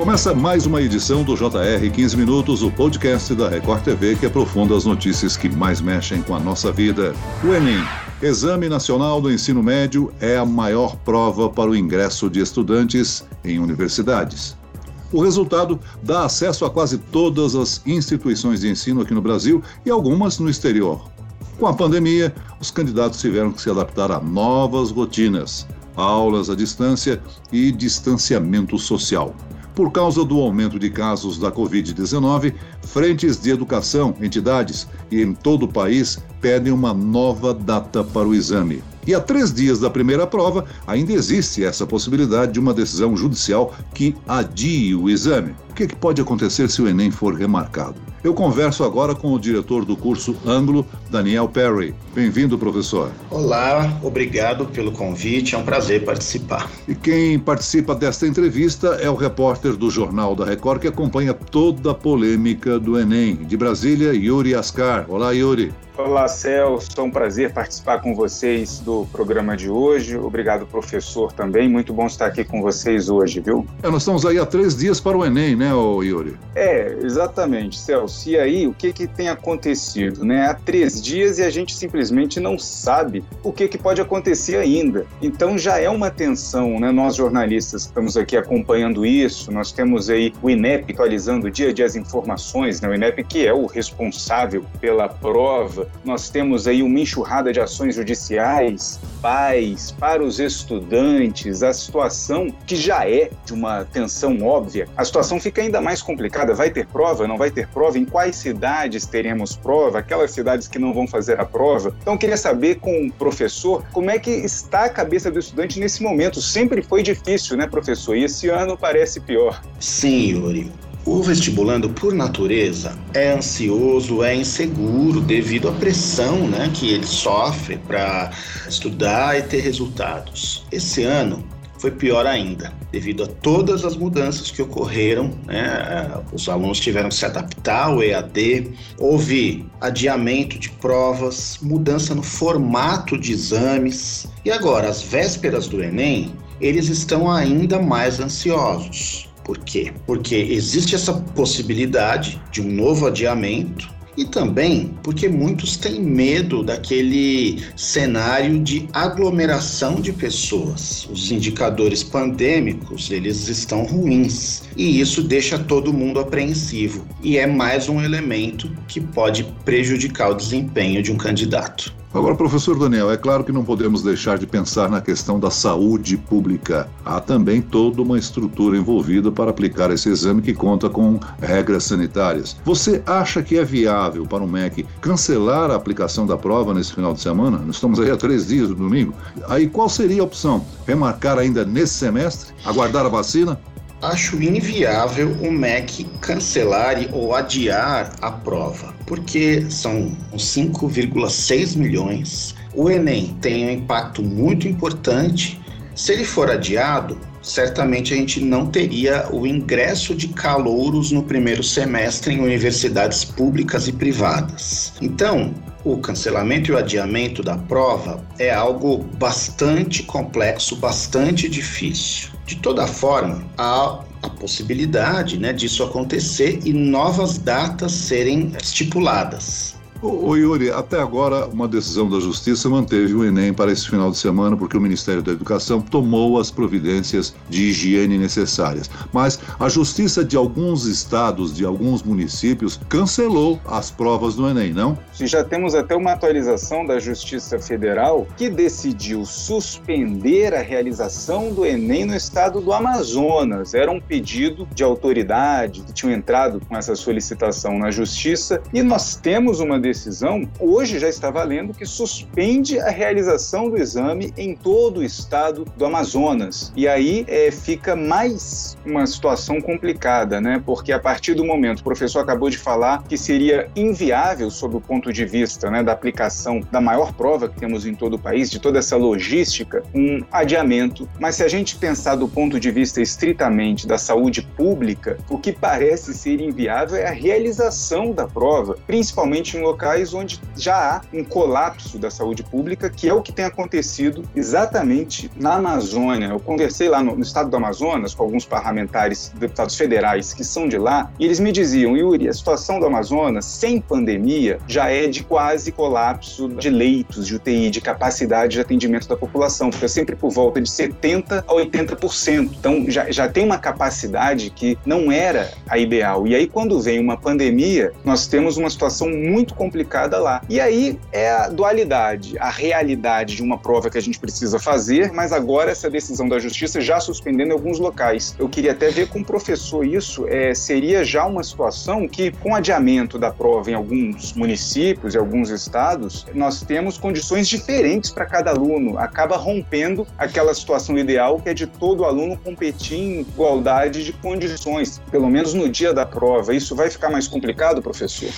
Começa mais uma edição do JR 15 Minutos, o podcast da Record TV que aprofunda as notícias que mais mexem com a nossa vida. O Enem, Exame Nacional do Ensino Médio, é a maior prova para o ingresso de estudantes em universidades. O resultado dá acesso a quase todas as instituições de ensino aqui no Brasil e algumas no exterior. Com a pandemia, os candidatos tiveram que se adaptar a novas rotinas, aulas à distância e distanciamento social. Por causa do aumento de casos da Covid-19, frentes de educação, entidades e em todo o país pedem uma nova data para o exame. E a três dias da primeira prova, ainda existe essa possibilidade de uma decisão judicial que adie o exame. O que, que pode acontecer se o Enem for remarcado? Eu converso agora com o diretor do curso Anglo, Daniel Perry. Bem-vindo, professor. Olá, obrigado pelo convite, é um prazer participar. E quem participa desta entrevista é o repórter do Jornal da Record que acompanha toda a polêmica do Enem. De Brasília, Yuri Ascar. Olá, Yuri. Olá, Celso. É um prazer participar com vocês do programa de hoje. Obrigado, professor, também. Muito bom estar aqui com vocês hoje, viu? É, nós estamos aí há três dias para o Enem, né, Yuri? É, exatamente, Celso. E aí, o que, que tem acontecido? Né? Há três dias e a gente simplesmente não sabe o que, que pode acontecer ainda. Então já é uma tensão, né? Nós jornalistas estamos aqui acompanhando isso. Nós temos aí o INEP atualizando dia a dia as informações, né? O INEP que é o responsável pela prova nós temos aí uma enxurrada de ações judiciais, pais, para os estudantes, a situação que já é de uma tensão óbvia, a situação fica ainda mais complicada. Vai ter prova? Não vai ter prova? Em quais cidades teremos prova? Aquelas cidades que não vão fazer a prova? Então, queria saber com o professor como é que está a cabeça do estudante nesse momento. Sempre foi difícil, né, professor? E esse ano parece pior. Sim, Yuri. O vestibulando, por natureza, é ansioso, é inseguro devido à pressão né, que ele sofre para estudar e ter resultados. Esse ano foi pior ainda, devido a todas as mudanças que ocorreram. Né, os alunos tiveram que se adaptar ao EAD, houve adiamento de provas, mudança no formato de exames. E agora, às vésperas do Enem, eles estão ainda mais ansiosos por quê? Porque existe essa possibilidade de um novo adiamento e também porque muitos têm medo daquele cenário de aglomeração de pessoas. Os indicadores pandêmicos, eles estão ruins e isso deixa todo mundo apreensivo e é mais um elemento que pode prejudicar o desempenho de um candidato. Agora, professor Daniel, é claro que não podemos deixar de pensar na questão da saúde pública. Há também toda uma estrutura envolvida para aplicar esse exame que conta com regras sanitárias. Você acha que é viável para o MEC cancelar a aplicação da prova nesse final de semana? Nós estamos aí há três dias do domingo. Aí qual seria a opção? Remarcar ainda nesse semestre? Aguardar a vacina? Acho inviável o MEC cancelar ou adiar a prova, porque são 5,6 milhões. O Enem tem um impacto muito importante. Se ele for adiado, certamente a gente não teria o ingresso de calouros no primeiro semestre em universidades públicas e privadas. Então, o cancelamento e o adiamento da prova é algo bastante complexo, bastante difícil. De toda forma, há a possibilidade né, disso acontecer e novas datas serem estipuladas. Ô, Yuri, até agora uma decisão da Justiça manteve o Enem para esse final de semana porque o Ministério da Educação tomou as providências de higiene necessárias. Mas a Justiça de alguns estados, de alguns municípios, cancelou as provas do Enem, não? Sim, já temos até uma atualização da Justiça Federal que decidiu suspender a realização do Enem no estado do Amazonas. Era um pedido de autoridade que tinham entrado com essa solicitação na Justiça e nós temos uma decisão decisão, hoje já está valendo que suspende a realização do exame em todo o estado do Amazonas. E aí é, fica mais uma situação complicada, né? Porque a partir do momento, o professor acabou de falar que seria inviável, sob o ponto de vista né, da aplicação da maior prova que temos em todo o país, de toda essa logística, um adiamento. Mas se a gente pensar do ponto de vista estritamente da saúde pública, o que parece ser inviável é a realização da prova, principalmente em locais locais onde já há um colapso da saúde pública, que é o que tem acontecido exatamente na Amazônia. Eu conversei lá no, no estado do Amazonas com alguns parlamentares, deputados federais que são de lá, e eles me diziam, Yuri, a situação do Amazonas sem pandemia já é de quase colapso de leitos de UTI, de capacidade de atendimento da população, fica sempre por volta de 70% a 80%. Então já, já tem uma capacidade que não era a ideal. E aí, quando vem uma pandemia, nós temos uma situação muito complicada lá. E aí é a dualidade, a realidade de uma prova que a gente precisa fazer, mas agora essa decisão da justiça já suspendendo em alguns locais. Eu queria até ver com o professor isso, é, seria já uma situação que, com adiamento da prova em alguns municípios e alguns estados, nós temos condições diferentes para cada aluno, acaba rompendo aquela situação ideal que é de todo aluno competir em igualdade de condições, pelo menos no dia da prova. Isso vai ficar mais complicado, professor?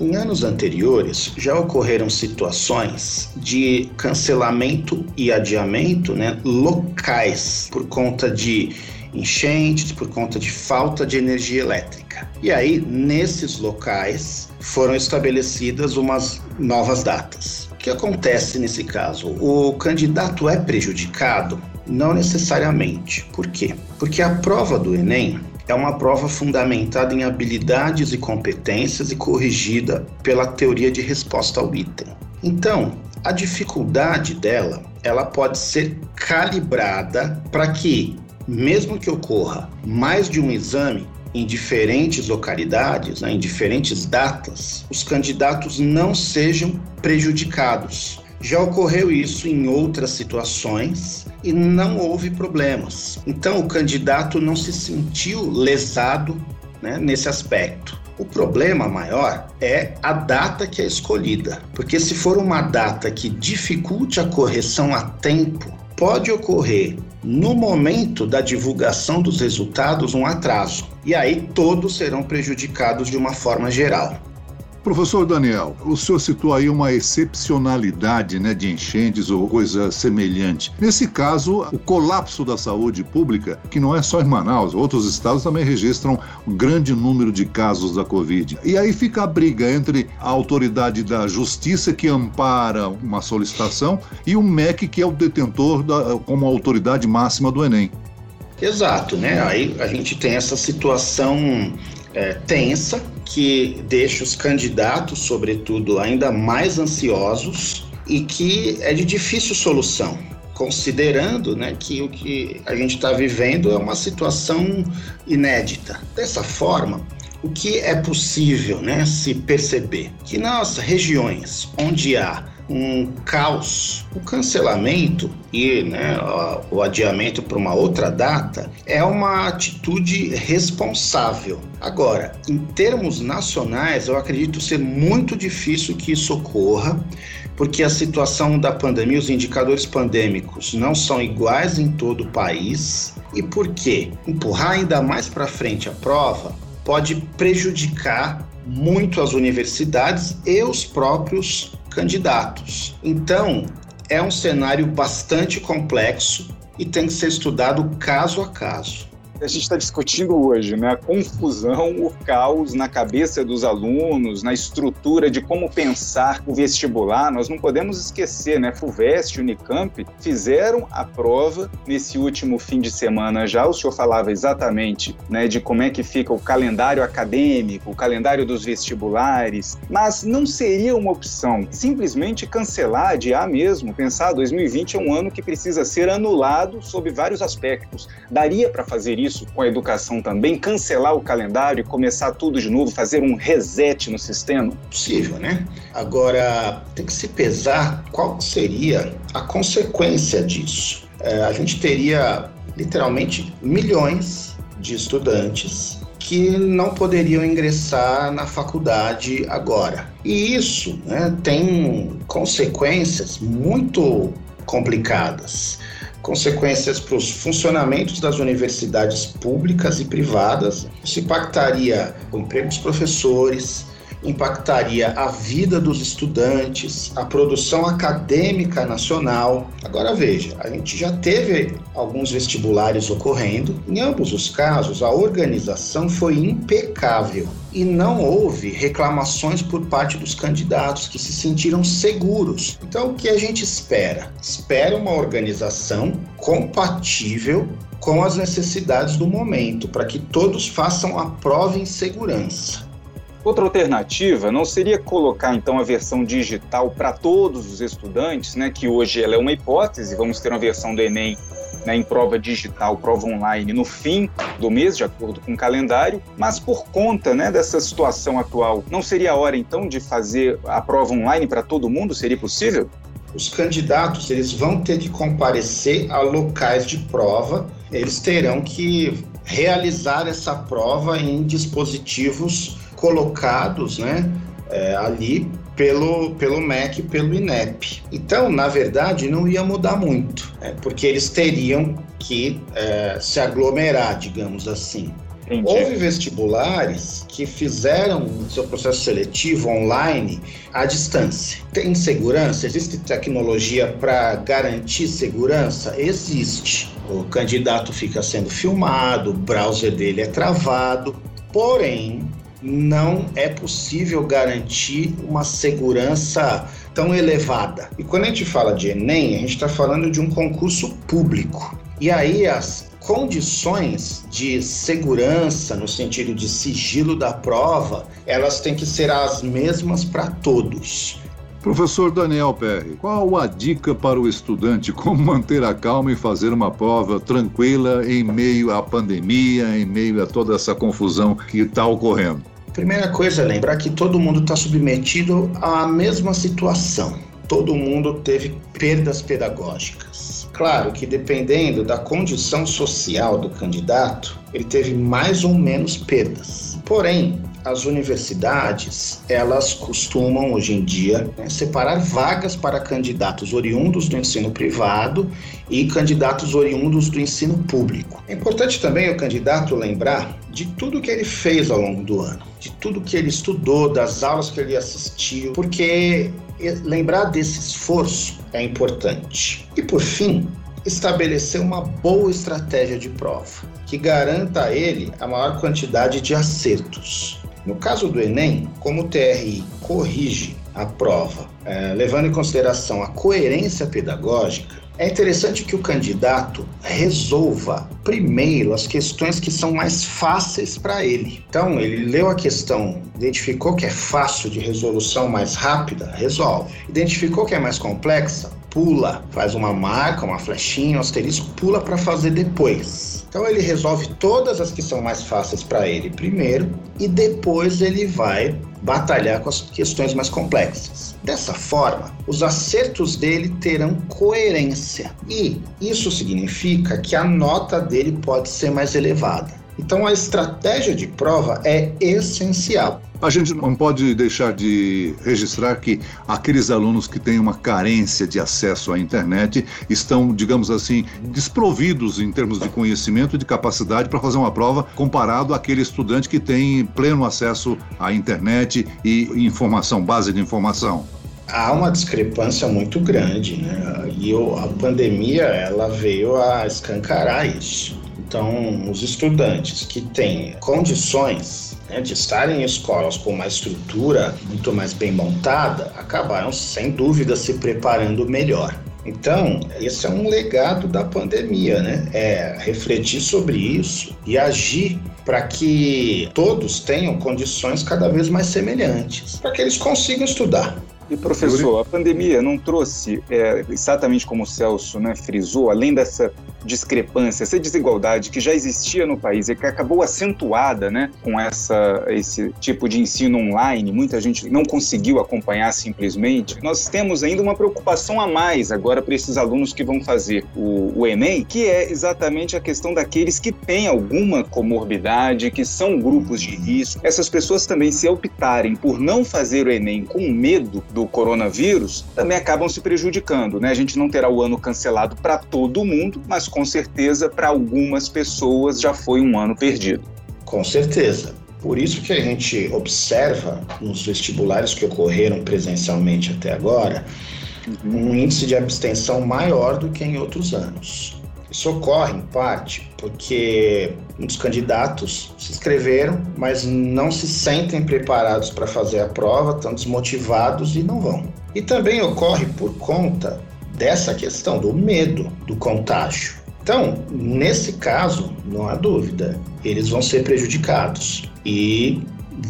Em anos anteriores, já ocorreram situações de cancelamento e adiamento né, locais por conta de enchentes, por conta de falta de energia elétrica. E aí, nesses locais, foram estabelecidas umas novas datas. O que acontece nesse caso? O candidato é prejudicado? Não necessariamente. Por quê? Porque a prova do Enem é uma prova fundamentada em habilidades e competências e corrigida pela teoria de resposta ao item. Então, a dificuldade dela, ela pode ser calibrada para que, mesmo que ocorra mais de um exame em diferentes localidades, né, em diferentes datas, os candidatos não sejam prejudicados. Já ocorreu isso em outras situações e não houve problemas. Então, o candidato não se sentiu lesado né, nesse aspecto. O problema maior é a data que é escolhida, porque se for uma data que dificulte a correção a tempo, pode ocorrer no momento da divulgação dos resultados um atraso, e aí todos serão prejudicados de uma forma geral. Professor Daniel, o senhor citou aí uma excepcionalidade né, de enchentes ou coisa semelhante. Nesse caso, o colapso da saúde pública, que não é só em Manaus, outros estados também registram um grande número de casos da Covid. E aí fica a briga entre a autoridade da justiça, que ampara uma solicitação, e o MEC, que é o detentor da, como autoridade máxima do Enem. Exato, né? Aí a gente tem essa situação é, tensa que deixa os candidatos, sobretudo, ainda mais ansiosos e que é de difícil solução, considerando né, que o que a gente está vivendo é uma situação inédita. Dessa forma, o que é possível né, se perceber? Que nas regiões onde há um caos. O cancelamento e né, o adiamento para uma outra data é uma atitude responsável. Agora, em termos nacionais, eu acredito ser muito difícil que isso ocorra, porque a situação da pandemia, os indicadores pandêmicos não são iguais em todo o país. E por quê? Empurrar ainda mais para frente a prova pode prejudicar muito as universidades e os próprios candidatos. Então, é um cenário bastante complexo e tem que ser estudado caso a caso a gente está discutindo hoje, né? A confusão, o caos na cabeça dos alunos, na estrutura de como pensar o vestibular. Nós não podemos esquecer, né? FUVEST, Unicamp fizeram a prova nesse último fim de semana já. O senhor falava exatamente, né, de como é que fica o calendário acadêmico, o calendário dos vestibulares, mas não seria uma opção simplesmente cancelar, adiar mesmo, pensar 2020 é um ano que precisa ser anulado sob vários aspectos. Daria para fazer isso isso com a educação também? Cancelar o calendário e começar tudo de novo, fazer um reset no sistema? Possível, né? Agora, tem que se pesar qual seria a consequência disso. É, a gente teria literalmente milhões de estudantes que não poderiam ingressar na faculdade agora. E isso né, tem consequências muito complicadas consequências para os funcionamentos das universidades públicas e privadas. Isso impactaria o emprego dos professores, impactaria a vida dos estudantes, a produção acadêmica nacional. Agora veja, a gente já teve alguns vestibulares ocorrendo. Em ambos os casos, a organização foi impecável e não houve reclamações por parte dos candidatos que se sentiram seguros. Então, o que a gente espera? Espera uma organização compatível com as necessidades do momento, para que todos façam a prova em segurança. Outra alternativa não seria colocar então a versão digital para todos os estudantes, né, que hoje ela é uma hipótese, vamos ter uma versão do Enem né, em prova digital, prova online no fim do mês, de acordo com o calendário, mas por conta né, dessa situação atual, não seria a hora então de fazer a prova online para todo mundo? Seria possível? Os candidatos eles vão ter que comparecer a locais de prova, eles terão que realizar essa prova em dispositivos colocados né, é, ali pelo, pelo MEC, pelo INEP. Então, na verdade, não ia mudar muito, né, porque eles teriam que é, se aglomerar, digamos assim. Entendi. Houve vestibulares que fizeram seu processo seletivo online à distância. Tem segurança? Existe tecnologia para garantir segurança? Existe. O candidato fica sendo filmado, o browser dele é travado, porém não é possível garantir uma segurança tão elevada. E quando a gente fala de Enem, a gente está falando de um concurso público. E aí as condições de segurança, no sentido de sigilo da prova, elas têm que ser as mesmas para todos. Professor Daniel Perry, qual a dica para o estudante como manter a calma e fazer uma prova tranquila em meio à pandemia, em meio a toda essa confusão que está ocorrendo? Primeira coisa é lembrar que todo mundo está submetido à mesma situação. Todo mundo teve perdas pedagógicas. Claro que dependendo da condição social do candidato, ele teve mais ou menos perdas. Porém, as universidades elas costumam hoje em dia né, separar vagas para candidatos oriundos do ensino privado e candidatos oriundos do ensino público. É importante também o candidato lembrar de tudo que ele fez ao longo do ano, de tudo que ele estudou, das aulas que ele assistiu, porque lembrar desse esforço é importante. E por fim, estabelecer uma boa estratégia de prova que garanta a ele a maior quantidade de acertos. No caso do Enem, como o TRI corrige a prova, é, levando em consideração a coerência pedagógica, é interessante que o candidato resolva primeiro as questões que são mais fáceis para ele. Então, ele leu a questão, identificou que é fácil de resolução, mais rápida, resolve. Identificou que é mais complexa, pula, faz uma marca, uma flechinha, um asterisco, pula para fazer depois. Então ele resolve todas as que são mais fáceis para ele primeiro e depois ele vai batalhar com as questões mais complexas. Dessa forma, os acertos dele terão coerência e isso significa que a nota dele pode ser mais elevada. Então a estratégia de prova é essencial. A gente não pode deixar de registrar que aqueles alunos que têm uma carência de acesso à internet estão, digamos assim, desprovidos em termos de conhecimento e de capacidade para fazer uma prova comparado àquele estudante que tem pleno acesso à internet e informação, base de informação há uma discrepância muito grande, né? E a pandemia ela veio a escancarar isso. Então, os estudantes que têm condições né, de estarem em escolas com uma estrutura muito mais bem montada acabaram, sem dúvida, se preparando melhor. Então, esse é um legado da pandemia, né? É refletir sobre isso e agir para que todos tenham condições cada vez mais semelhantes, para que eles consigam estudar. E professor, a pandemia não trouxe, é, exatamente como o Celso né, frisou, além dessa discrepância, essa desigualdade que já existia no país e que acabou acentuada né, com essa, esse tipo de ensino online, muita gente não conseguiu acompanhar simplesmente, nós temos ainda uma preocupação a mais agora para esses alunos que vão fazer o, o Enem, que é exatamente a questão daqueles que têm alguma comorbidade, que são grupos de risco. Essas pessoas também, se optarem por não fazer o Enem com medo do coronavírus, também acabam se prejudicando. Né? A gente não terá o ano cancelado para todo mundo, mas com certeza para algumas pessoas já foi um ano perdido. Com certeza. Por isso que a gente observa nos vestibulares que ocorreram presencialmente até agora um índice de abstenção maior do que em outros anos. Isso ocorre, em parte, porque muitos candidatos se inscreveram, mas não se sentem preparados para fazer a prova, estão desmotivados e não vão. E também ocorre por conta dessa questão do medo do contágio. Então, nesse caso, não há dúvida, eles vão ser prejudicados e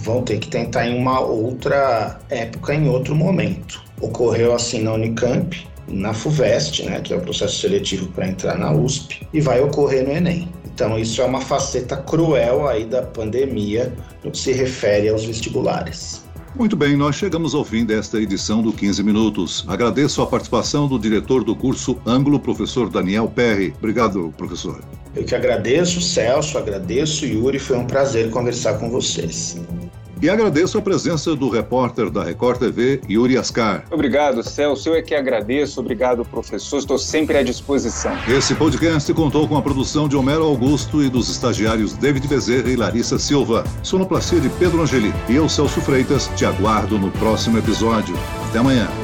vão ter que tentar em uma outra época, em outro momento. Ocorreu assim na Unicamp, na FUVEST, né, que é o processo seletivo para entrar na USP, e vai ocorrer no Enem. Então, isso é uma faceta cruel aí da pandemia no que se refere aos vestibulares. Muito bem, nós chegamos ao fim desta edição do 15 Minutos. Agradeço a participação do diretor do curso Ângulo, professor Daniel Perry. Obrigado, professor. Eu que agradeço, Celso, agradeço, Yuri. Foi um prazer conversar com vocês. E agradeço a presença do repórter da Record TV, Yuri Ascar. Obrigado, Celso. Eu é que agradeço. Obrigado, professor. Estou sempre à disposição. Esse podcast contou com a produção de Homero Augusto e dos estagiários David Bezerra e Larissa Silva. Sonoplastia de Pedro Angeli. E eu, Celso Freitas, te aguardo no próximo episódio. Até amanhã.